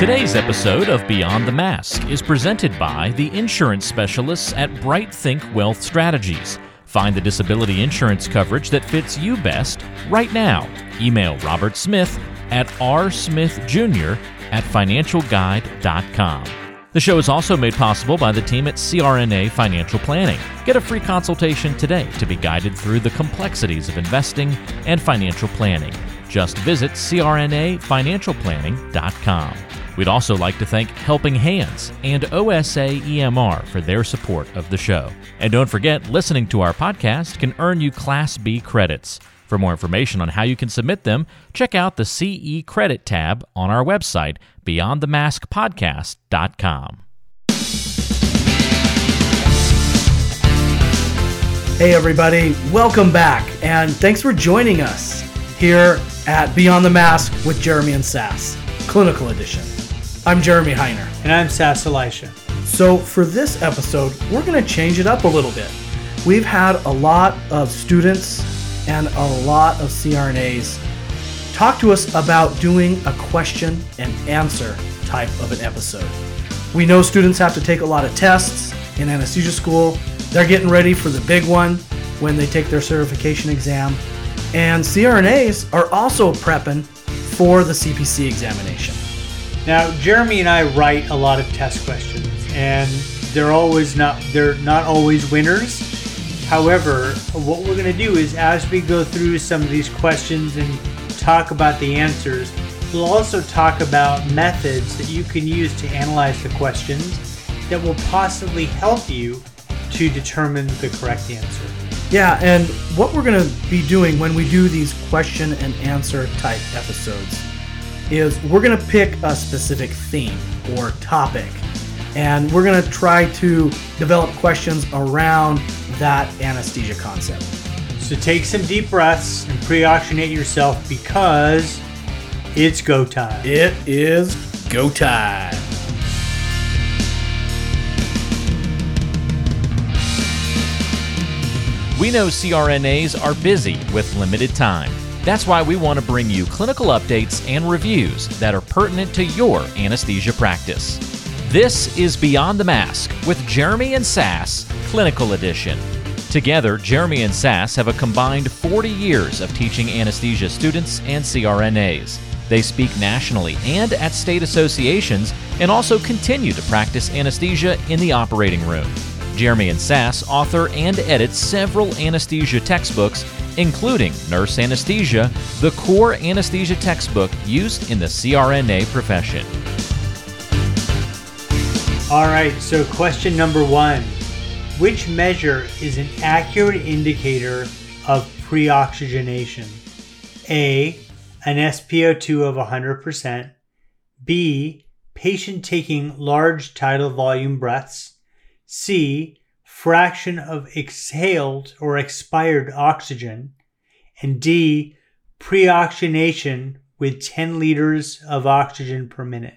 Today's episode of Beyond the Mask is presented by the insurance specialists at Bright Think Wealth Strategies. Find the disability insurance coverage that fits you best right now. Email Robert Smith at rsmithjr at financialguide.com. The show is also made possible by the team at CRNA Financial Planning. Get a free consultation today to be guided through the complexities of investing and financial planning. Just visit crnafinancialplanning.com. We'd also like to thank Helping Hands and OSA EMR for their support of the show. And don't forget, listening to our podcast can earn you Class B credits. For more information on how you can submit them, check out the CE Credit tab on our website, beyondthemaskpodcast.com. Hey, everybody, welcome back, and thanks for joining us here at Beyond the Mask with Jeremy and Sass, Clinical Edition. I'm Jeremy Heiner. And I'm Sass Elisha. So, for this episode, we're going to change it up a little bit. We've had a lot of students and a lot of CRNAs talk to us about doing a question and answer type of an episode. We know students have to take a lot of tests in anesthesia school. They're getting ready for the big one when they take their certification exam. And CRNAs are also prepping for the CPC examination. Now, Jeremy and I write a lot of test questions, and they're always not they're not always winners. However, what we're going to do is as we go through some of these questions and talk about the answers, we'll also talk about methods that you can use to analyze the questions that will possibly help you to determine the correct answer. Yeah, and what we're going to be doing when we do these question and answer type episodes is we're going to pick a specific theme or topic and we're going to try to develop questions around that anesthesia concept. So take some deep breaths and pre-oxygenate yourself because it's go time. It is go time. We know CRNAs are busy with limited time. That's why we want to bring you clinical updates and reviews that are pertinent to your anesthesia practice. This is Beyond the Mask with Jeremy and Sass, Clinical Edition. Together, Jeremy and Sass have a combined 40 years of teaching anesthesia students and CRNAs. They speak nationally and at state associations and also continue to practice anesthesia in the operating room. Jeremy and Sass author and edit several anesthesia textbooks, including Nurse Anesthesia, the core anesthesia textbook used in the CRNA profession. All right, so question number one Which measure is an accurate indicator of pre oxygenation? A. An SpO2 of 100%. B. Patient taking large tidal volume breaths. C. Fraction of exhaled or expired oxygen. And D. Pre-oxygenation with 10 liters of oxygen per minute.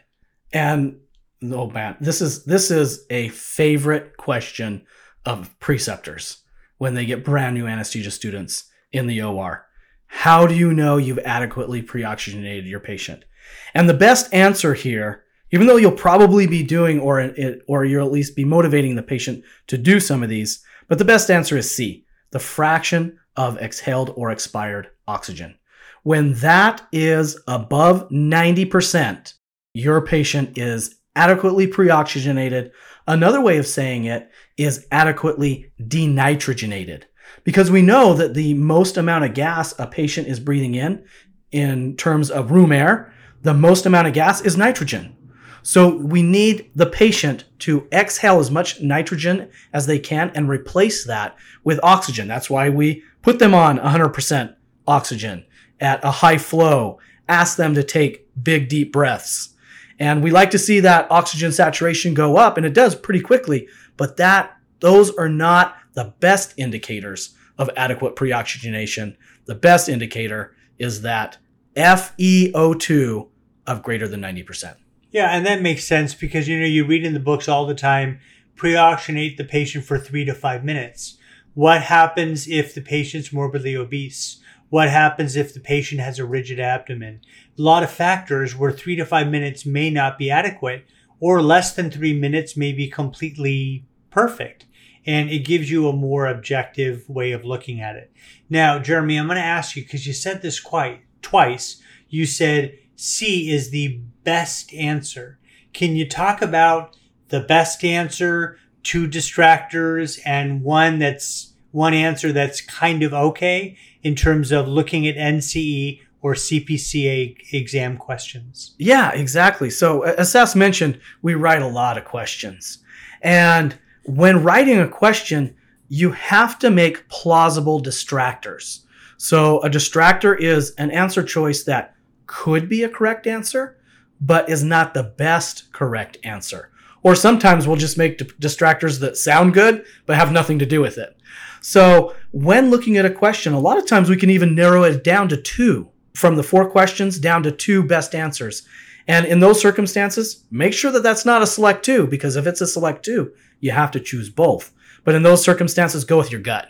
And oh man, this is this is a favorite question of preceptors when they get brand new anesthesia students in the OR. How do you know you've adequately pre-oxygenated your patient? And the best answer here even though you'll probably be doing or it, or you'll at least be motivating the patient to do some of these. But the best answer is C, the fraction of exhaled or expired oxygen. When that is above 90%, your patient is adequately pre-oxygenated. Another way of saying it is adequately denitrogenated because we know that the most amount of gas a patient is breathing in in terms of room air, the most amount of gas is nitrogen. So we need the patient to exhale as much nitrogen as they can and replace that with oxygen. That's why we put them on 100% oxygen at a high flow, ask them to take big, deep breaths. And we like to see that oxygen saturation go up, and it does pretty quickly, but that those are not the best indicators of adequate pre-oxygenation. The best indicator is that FeO2 of greater than 90%. Yeah, and that makes sense because you know you read in the books all the time pre-oxygenate the patient for 3 to 5 minutes. What happens if the patient's morbidly obese? What happens if the patient has a rigid abdomen? A lot of factors where three to five minutes may not be adequate, or less than three minutes may be completely perfect. And it gives you a more objective way of looking at it. Now, Jeremy, I'm going to ask you because you said this quite twice. You said C is the best answer. Can you talk about the best answer, two distractors, and one that's one answer that's kind of okay in terms of looking at NCE or CPCA exam questions? Yeah, exactly. So, as Sass mentioned, we write a lot of questions. And when writing a question, you have to make plausible distractors. So, a distractor is an answer choice that could be a correct answer, but is not the best correct answer. Or sometimes we'll just make distractors that sound good, but have nothing to do with it. So when looking at a question, a lot of times we can even narrow it down to two from the four questions down to two best answers. And in those circumstances, make sure that that's not a select two, because if it's a select two, you have to choose both. But in those circumstances, go with your gut.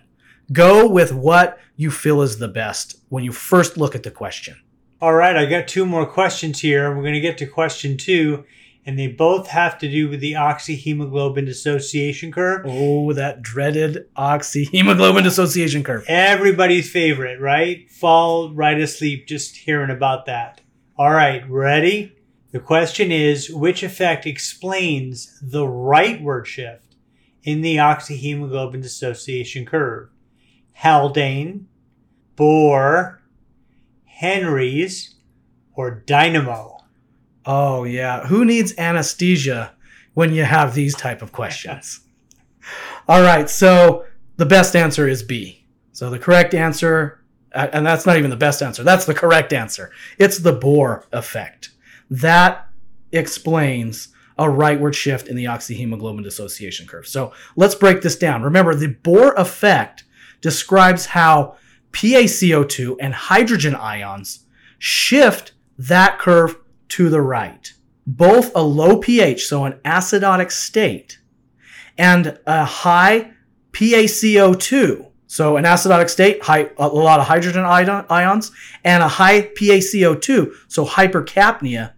Go with what you feel is the best when you first look at the question. All right, I got two more questions here. We're going to get to question two, and they both have to do with the oxyhemoglobin dissociation curve. Oh, that dreaded oxyhemoglobin dissociation curve. Everybody's favorite, right? Fall right asleep just hearing about that. All right, ready? The question is which effect explains the rightward shift in the oxyhemoglobin dissociation curve? Haldane, Bohr, Henry's, or Dynamo? Oh yeah, who needs anesthesia when you have these type of questions? All right, so the best answer is B. So the correct answer, uh, and that's not even the best answer. That's the correct answer. It's the Bohr effect. That explains a rightward shift in the oxyhemoglobin dissociation curve. So let's break this down. Remember, the Bohr effect describes how PaCO2 and hydrogen ions shift that curve to the right. Both a low pH, so an acidotic state, and a high PaCO2, so an acidotic state, high, a lot of hydrogen ions, and a high PaCO2, so hypercapnia,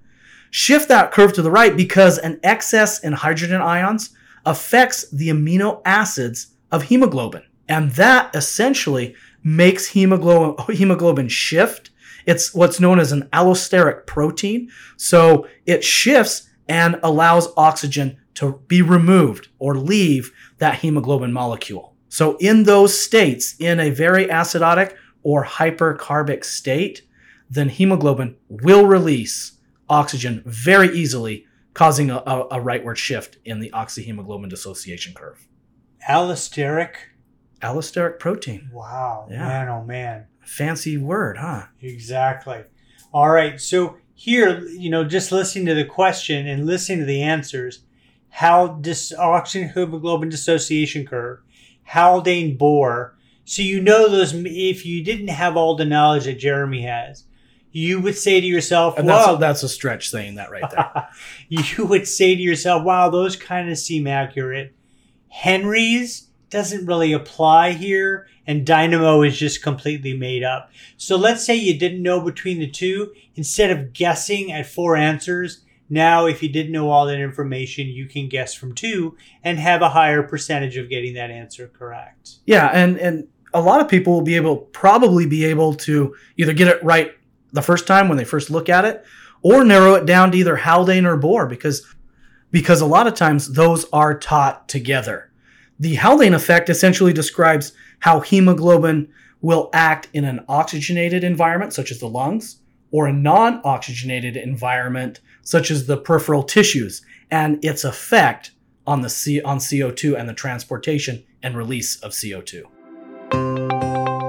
shift that curve to the right because an excess in hydrogen ions affects the amino acids of hemoglobin. And that essentially makes hemoglobin, hemoglobin shift. It's what's known as an allosteric protein. So it shifts and allows oxygen to be removed or leave that hemoglobin molecule. So in those states, in a very acidotic or hypercarbic state, then hemoglobin will release oxygen very easily, causing a, a, a rightward shift in the oxyhemoglobin dissociation curve. Allosteric allosteric protein. Wow. Yeah. Man, oh man. Fancy word, huh? Exactly. All right. So here, you know, just listening to the question and listening to the answers, how dis oxygen hemoglobin dissociation curve, Haldane Bohr. So you know those. If you didn't have all the knowledge that Jeremy has, you would say to yourself, and that's, a, that's a stretch saying that right there. you would say to yourself, wow, those kind of seem accurate. Henry's doesn't really apply here, and Dynamo is just completely made up. So let's say you didn't know between the two. Instead of guessing at four answers, now if you didn't know all that information, you can guess from two and have a higher percentage of getting that answer correct. Yeah, and and a lot of people will be able probably be able to either get it right the first time when they first look at it, or narrow it down to either Haldane or Bohr because because a lot of times those are taught together. The Haldane effect essentially describes how hemoglobin will act in an oxygenated environment, such as the lungs, or a non oxygenated environment, such as the peripheral tissues, and its effect on, the C- on CO2 and the transportation and release of CO2.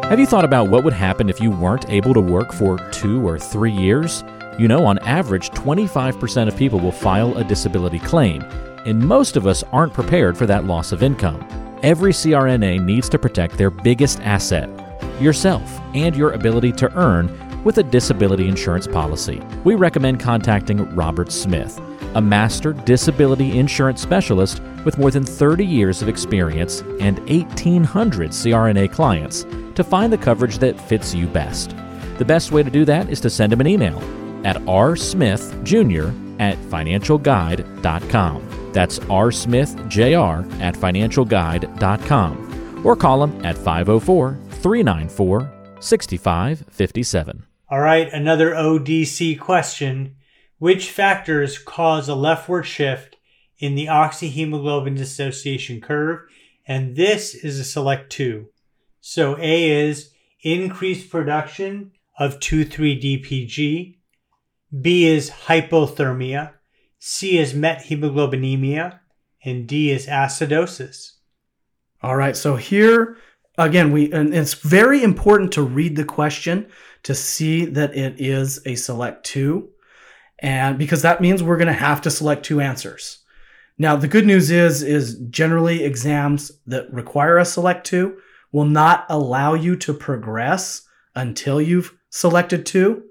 Have you thought about what would happen if you weren't able to work for two or three years? You know, on average, 25% of people will file a disability claim, and most of us aren't prepared for that loss of income. Every CRNA needs to protect their biggest asset, yourself, and your ability to earn with a disability insurance policy. We recommend contacting Robert Smith, a master disability insurance specialist with more than 30 years of experience and 1,800 CRNA clients to find the coverage that fits you best. The best way to do that is to send him an email at rsmithjr at financialguide.com. That's rsmithjr at financialguide.com. Or call him at 504 394 6557. All right, another ODC question. Which factors cause a leftward shift in the oxyhemoglobin dissociation curve? And this is a select two. So A is increased production of 2,3-DPG. B is hypothermia. C is methemoglobinemia. And D is acidosis. All right. So here again, we and it's very important to read the question to see that it is a select two, and because that means we're going to have to select two answers. Now, the good news is is generally exams that require a select two will not allow you to progress until you've selected two.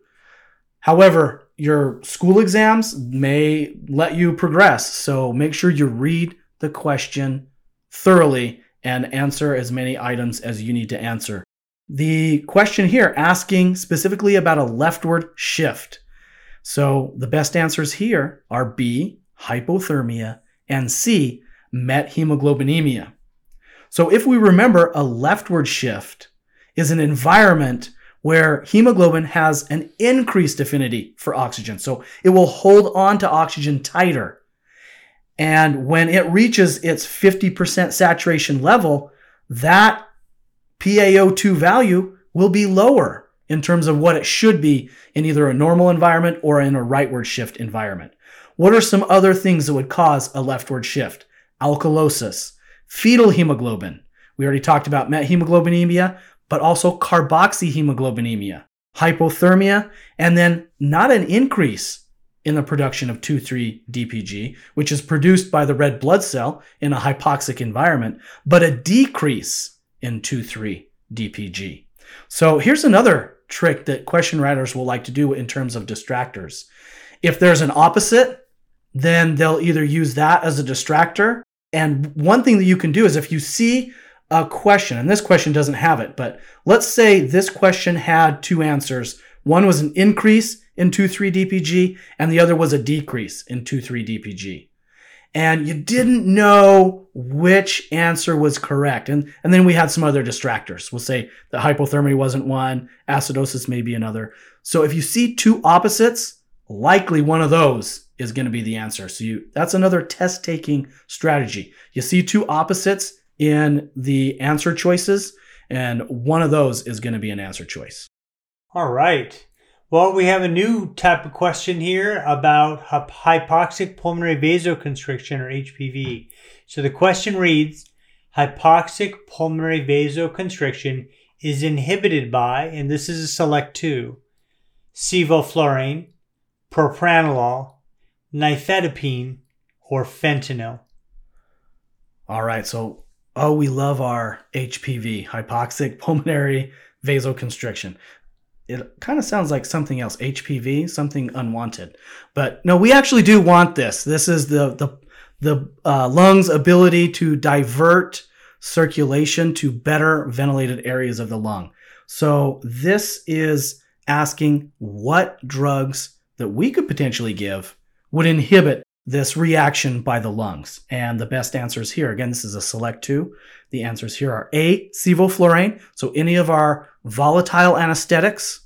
However, your school exams may let you progress, so make sure you read the question thoroughly and answer as many items as you need to answer. The question here asking specifically about a leftward shift. So the best answers here are B, hypothermia, and C, methemoglobinemia. So if we remember, a leftward shift is an environment where hemoglobin has an increased affinity for oxygen. So it will hold on to oxygen tighter. And when it reaches its 50% saturation level, that PaO2 value will be lower in terms of what it should be in either a normal environment or in a rightward shift environment. What are some other things that would cause a leftward shift? Alkalosis, fetal hemoglobin. We already talked about methemoglobinemia, but also carboxyhemoglobinemia, hypothermia, and then not an increase in the production of 2,3-DPG, which is produced by the red blood cell in a hypoxic environment, but a decrease in 2,3-DPG. So here's another trick that question writers will like to do in terms of distractors. If there's an opposite, then they'll either use that as a distractor. And one thing that you can do is if you see a question, and this question doesn't have it, but let's say this question had two answers. One was an increase in 2,3-DPG, and the other was a decrease in 2,3-DPG. And you didn't know which answer was correct. And, and then we had some other distractors. We'll say that hypothermia wasn't one, acidosis may be another. So if you see two opposites, likely one of those is going to be the answer. So you, that's another test taking strategy. You see two opposites in the answer choices, and one of those is going to be an answer choice. All right. Well, we have a new type of question here about hypoxic pulmonary vasoconstriction or HPV. So the question reads Hypoxic pulmonary vasoconstriction is inhibited by, and this is a select two, sevoflurane, propranolol, nifedipine, or fentanyl. All right. So, oh, we love our HPV, hypoxic pulmonary vasoconstriction. It kind of sounds like something else hpv something unwanted. But no we actually do want this. This is the the the uh, lungs ability to divert circulation to better ventilated areas of the lung. So this is asking what drugs that we could potentially give would inhibit this reaction by the lungs and the best answers here again this is a select two the answers here are a sevoflurane so any of our volatile anesthetics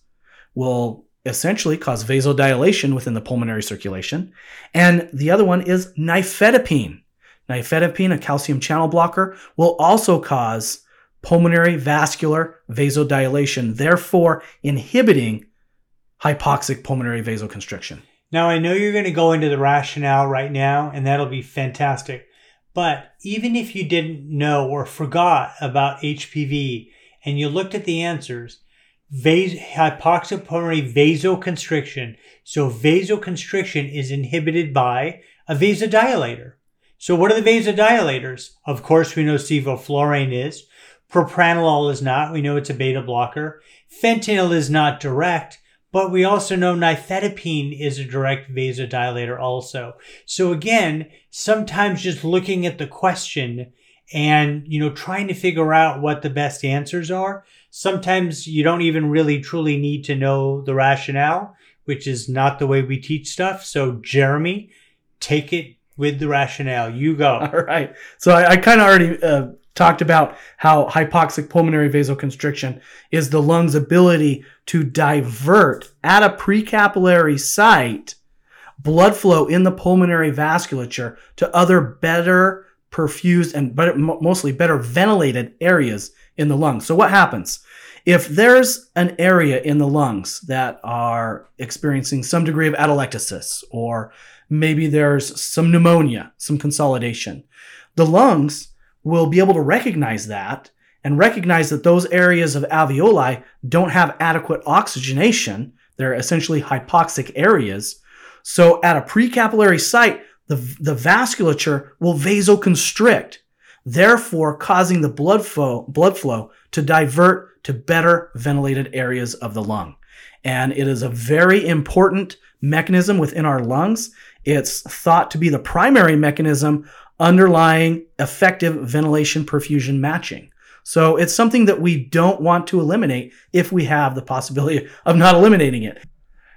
will essentially cause vasodilation within the pulmonary circulation. And the other one is nifedipine. Nifedipine, a calcium channel blocker, will also cause pulmonary vascular vasodilation, therefore inhibiting hypoxic pulmonary vasoconstriction. Now, I know you're going to go into the rationale right now, and that'll be fantastic. But even if you didn't know or forgot about HPV and you looked at the answers, vas- hypoxic pulmonary vasoconstriction. So vasoconstriction is inhibited by a vasodilator. So what are the vasodilators? Of course, we know sevoflurane is. Propranolol is not. We know it's a beta blocker. Fentanyl is not direct, but we also know nifedipine is a direct vasodilator also. So again, sometimes just looking at the question and, you know, trying to figure out what the best answers are Sometimes you don't even really truly need to know the rationale, which is not the way we teach stuff. So, Jeremy, take it with the rationale. You go. All right. So I, I kind of already uh, talked about how hypoxic pulmonary vasoconstriction is the lung's ability to divert at a precapillary site blood flow in the pulmonary vasculature to other better perfused and better, mostly better ventilated areas in the lungs. So what happens? If there's an area in the lungs that are experiencing some degree of atelectasis or maybe there's some pneumonia, some consolidation, the lungs will be able to recognize that and recognize that those areas of alveoli don't have adequate oxygenation. They're essentially hypoxic areas. So at a precapillary site, the, the vasculature will vasoconstrict, therefore causing the blood flow, blood flow to divert to better ventilated areas of the lung. And it is a very important mechanism within our lungs. It's thought to be the primary mechanism underlying effective ventilation perfusion matching. So it's something that we don't want to eliminate if we have the possibility of not eliminating it.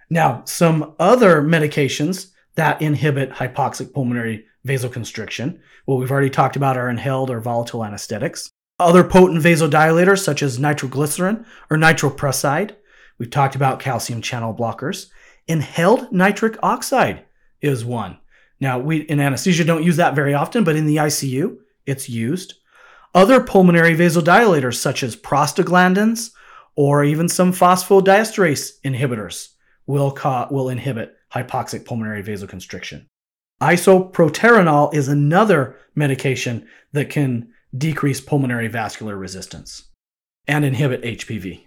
Now, some other medications that inhibit hypoxic pulmonary vasoconstriction, well, we've already talked about our inhaled or volatile anesthetics. Other potent vasodilators such as nitroglycerin or nitroprusside. We've talked about calcium channel blockers. Inhaled nitric oxide is one. Now, we in anesthesia don't use that very often, but in the ICU, it's used. Other pulmonary vasodilators, such as prostaglandins or even some phosphodiesterase inhibitors, will, ca- will inhibit hypoxic pulmonary vasoconstriction. Isoproterenol is another medication that can decrease pulmonary vascular resistance and inhibit HPV.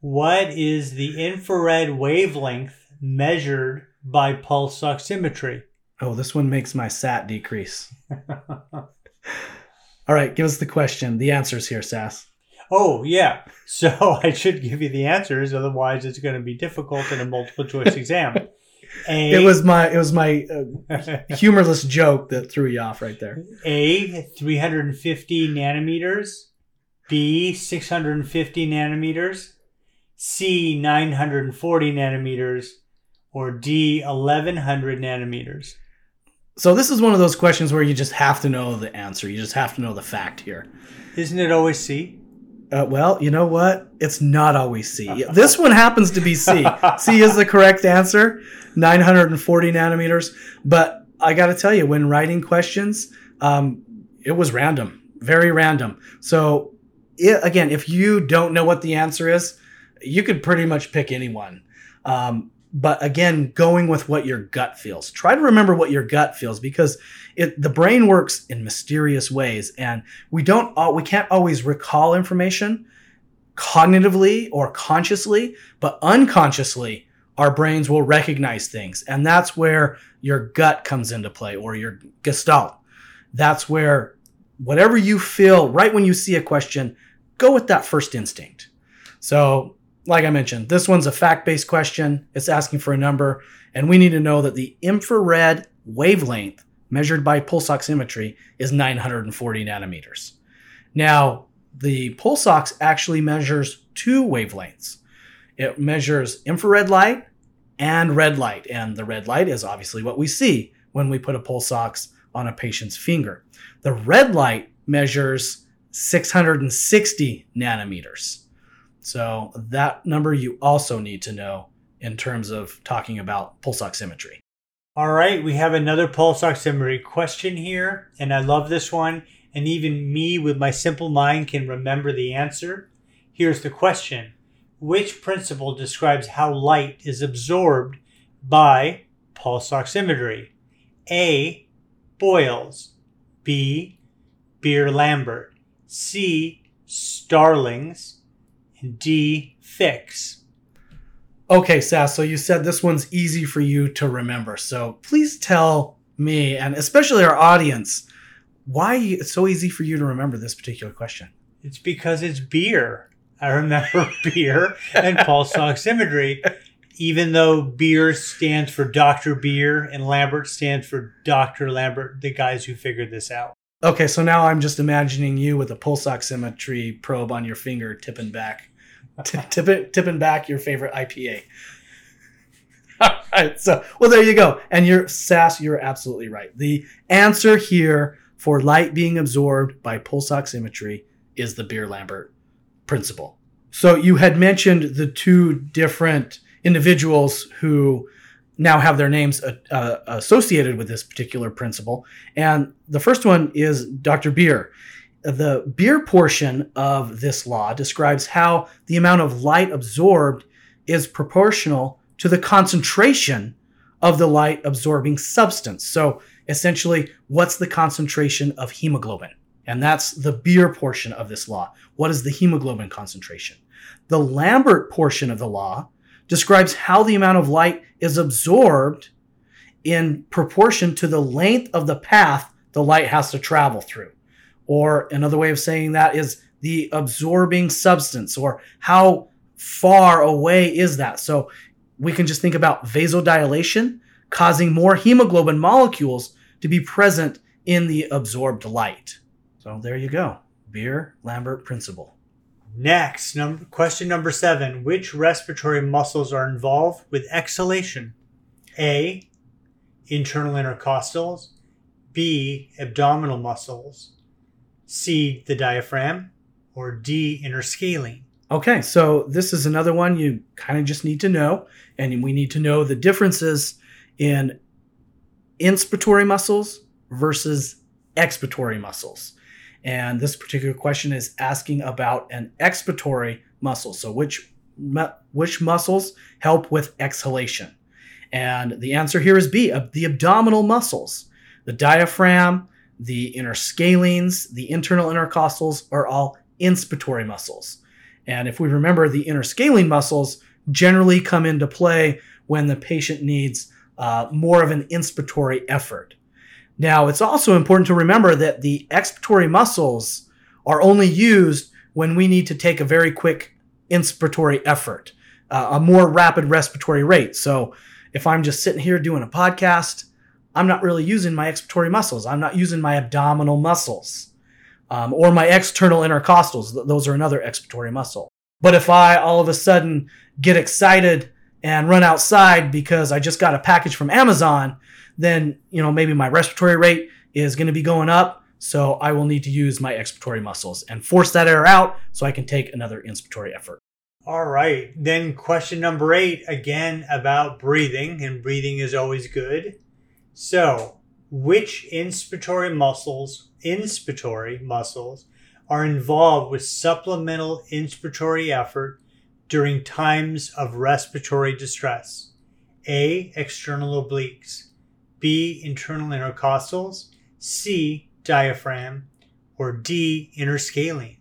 what is the infrared wavelength measured by pulse oximetry? Oh, this one makes my SAT decrease. All right, give us the question. The answers here, Sass. Oh, yeah. So I should give you the answers, otherwise it's going to be difficult in a multiple choice exam. A, it was my it was my uh, humorless joke that threw you off right there. A 350 nanometers, B 650 nanometers, C 940 nanometers, or D 1100 nanometers? So this is one of those questions where you just have to know the answer. You just have to know the fact here. Isn't it always C? Uh, well, you know what? It's not always C. this one happens to be C. C is the correct answer, 940 nanometers. But I got to tell you, when writing questions, um, it was random, very random. So it, again, if you don't know what the answer is, you could pretty much pick anyone. Um, but again, going with what your gut feels. Try to remember what your gut feels because it, the brain works in mysterious ways, and we don't all, we can't always recall information cognitively or consciously, but unconsciously, our brains will recognize things, and that's where your gut comes into play or your gestalt. That's where whatever you feel right when you see a question, go with that first instinct. So like I mentioned, this one's a fact based question. It's asking for a number, and we need to know that the infrared wavelength measured by pulse oximetry is 940 nanometers. Now, the pulse ox actually measures two wavelengths it measures infrared light and red light, and the red light is obviously what we see when we put a pulse ox on a patient's finger. The red light measures 660 nanometers. So that number you also need to know in terms of talking about pulse oximetry. All right, we have another pulse oximetry question here, and I love this one. And even me, with my simple mind, can remember the answer. Here's the question Which principle describes how light is absorbed by pulse oximetry? A. Boyle's. B. Beer Lambert. C. Starling's and D, Fick's? Okay, Sass, so you said this one's easy for you to remember. So please tell me, and especially our audience, why it's so easy for you to remember this particular question. It's because it's beer. I remember beer and pulse oximetry, even though beer stands for Dr. Beer and Lambert stands for Dr. Lambert, the guys who figured this out. Okay, so now I'm just imagining you with a pulse oximetry probe on your finger, tipping back, t- tipping, tipping back your favorite IPA. All right, so well, there you go. And you're Sass, you're absolutely right. The answer here for light being absorbed by pulse oximetry is the Beer Lambert principle. So you had mentioned the two different individuals who now have their names uh, uh, associated with this particular principle. And the first one is Dr. Beer. The Beer portion of this law describes how the amount of light absorbed is proportional to the concentration of the light absorbing substance. So essentially, what's the concentration of hemoglobin? And that's the Beer portion of this law. What is the hemoglobin concentration? The Lambert portion of the law describes how the amount of light is absorbed in proportion to the length of the path the light has to travel through. Or another way of saying that is the absorbing substance, or how far away is that? So we can just think about vasodilation causing more hemoglobin molecules to be present in the absorbed light. So there you go. Beer Lambert principle. Next, num- question number seven. Which respiratory muscles are involved with exhalation? A. Internal intercostals. B. Abdominal muscles. C. The diaphragm. Or D. Interscalene. Okay, so this is another one you kind of just need to know, and we need to know the differences in inspiratory muscles versus expiratory muscles. And this particular question is asking about an expiratory muscle. So which which muscles help with exhalation? And the answer here is B, the abdominal muscles. The diaphragm, the inner interscalenes, the internal intercostals are all inspiratory muscles. And if we remember, the inner interscalene muscles generally come into play when the patient needs uh, more of an inspiratory effort. Now, it's also important to remember that the expiratory muscles are only used when we need to take a very quick inspiratory effort, uh, a more rapid respiratory rate. So, if I'm just sitting here doing a podcast, I'm not really using my expiratory muscles. I'm not using my abdominal muscles um, or my external intercostals. Those are another expiratory muscle. But if I all of a sudden get excited and run outside because I just got a package from Amazon, then you know maybe my respiratory rate is going to be going up. So I will need to use my expiratory muscles and force that air out so I can take another inspiratory effort. All right. Then question number eight, again about breathing, and breathing is always good. So, which inspiratory muscles, inspiratory muscles, are involved with supplemental inspiratory effort during times of respiratory distress? A. External obliques. B. Internal intercostals. C. Diaphragm. Or D. Interscalene.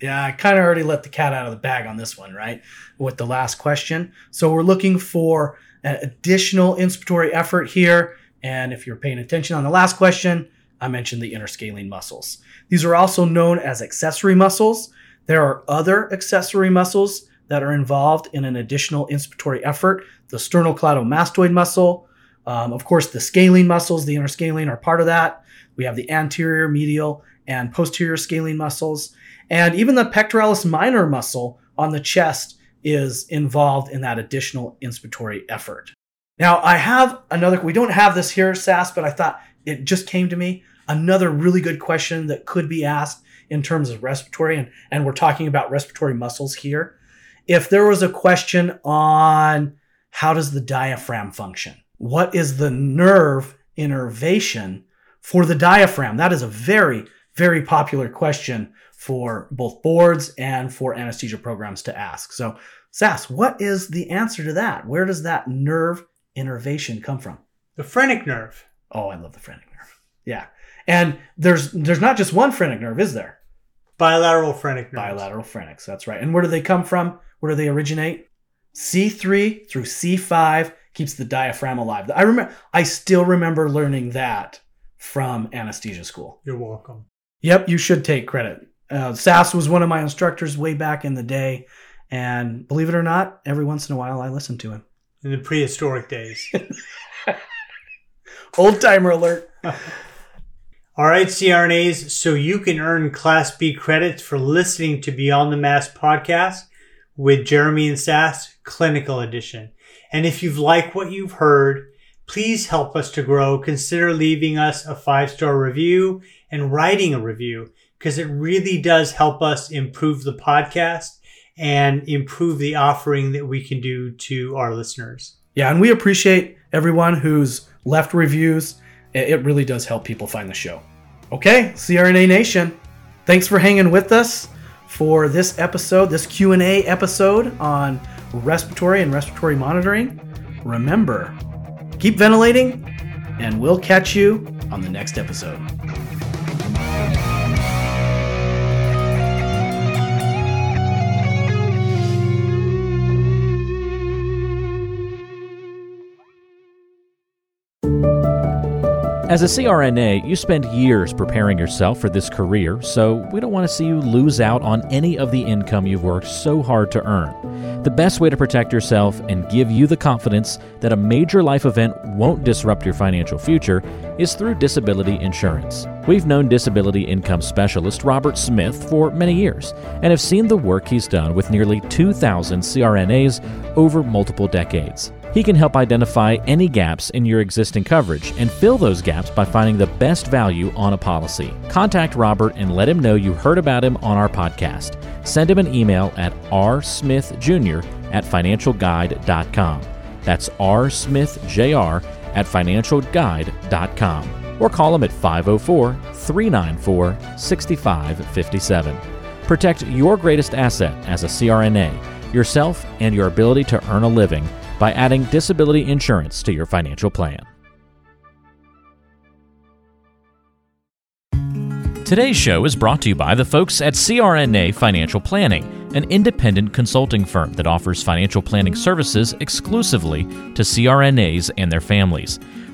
Yeah, I kind of already let the cat out of the bag on this one, right? With the last question. So we're looking for an additional inspiratory effort here. And if you're paying attention on the last question, I mentioned the interscalene muscles. These are also known as accessory muscles. There are other accessory muscles that are involved in an additional inspiratory effort. The sternocleidomastoid muscle, um, of course, the scalene muscles, the interscalene, are part of that. We have the anterior, medial, and posterior scalene muscles. And even the pectoralis minor muscle on the chest is involved in that additional inspiratory effort. Now, I have another, we don't have this here, Sass, but I thought it just came to me. Another really good question that could be asked in terms of respiratory, and, and we're talking about respiratory muscles here. If there was a question on how does the diaphragm function? What is the nerve innervation for the diaphragm? That is a very, very popular question for both boards and for anesthesia programs to ask. So, Sass, what is the answer to that? Where does that nerve innervation come from? The phrenic nerve. Oh, I love the phrenic nerve. Yeah. And there's there's not just one phrenic nerve, is there? Bilateral phrenic nerves. Bilateral phrenics. That's right. And where do they come from? Where do they originate? C3 through C5 keeps the diaphragm alive. I remember. I still remember learning that from anesthesia school. You're welcome. Yep, you should take credit. Uh, Sass was one of my instructors way back in the day, and believe it or not, every once in a while I listen to him. In the prehistoric days. Old timer alert. All right, CRNAs, so you can earn Class B credits for listening to Beyond the Mask podcast with Jeremy and Sass Clinical Edition. And if you've liked what you've heard, please help us to grow. Consider leaving us a five star review and writing a review because it really does help us improve the podcast and improve the offering that we can do to our listeners. Yeah, and we appreciate everyone who's left reviews. It it really does help people find the show. Okay, CRNA Nation, thanks for hanging with us for this episode, this Q&A episode on respiratory and respiratory monitoring. Remember, keep ventilating and we'll catch you on the next episode. As a CRNA, you spend years preparing yourself for this career, so we don't want to see you lose out on any of the income you've worked so hard to earn. The best way to protect yourself and give you the confidence that a major life event won't disrupt your financial future is through disability insurance. We've known disability income specialist Robert Smith for many years and have seen the work he's done with nearly 2,000 CRNAs over multiple decades. He can help identify any gaps in your existing coverage and fill those gaps by finding the best value on a policy. Contact Robert and let him know you heard about him on our podcast. Send him an email at rsmithjr at financialguide.com. That's rsmithjr at financialguide.com. Or call him at 504 394 6557. Protect your greatest asset as a CRNA, yourself, and your ability to earn a living by adding disability insurance to your financial plan. Today's show is brought to you by the folks at CRNA Financial Planning, an independent consulting firm that offers financial planning services exclusively to CRNAs and their families.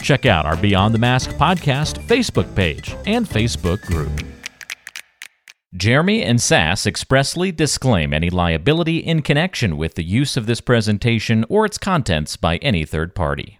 Check out our Beyond the Mask podcast Facebook page and Facebook group. Jeremy and Sass expressly disclaim any liability in connection with the use of this presentation or its contents by any third party.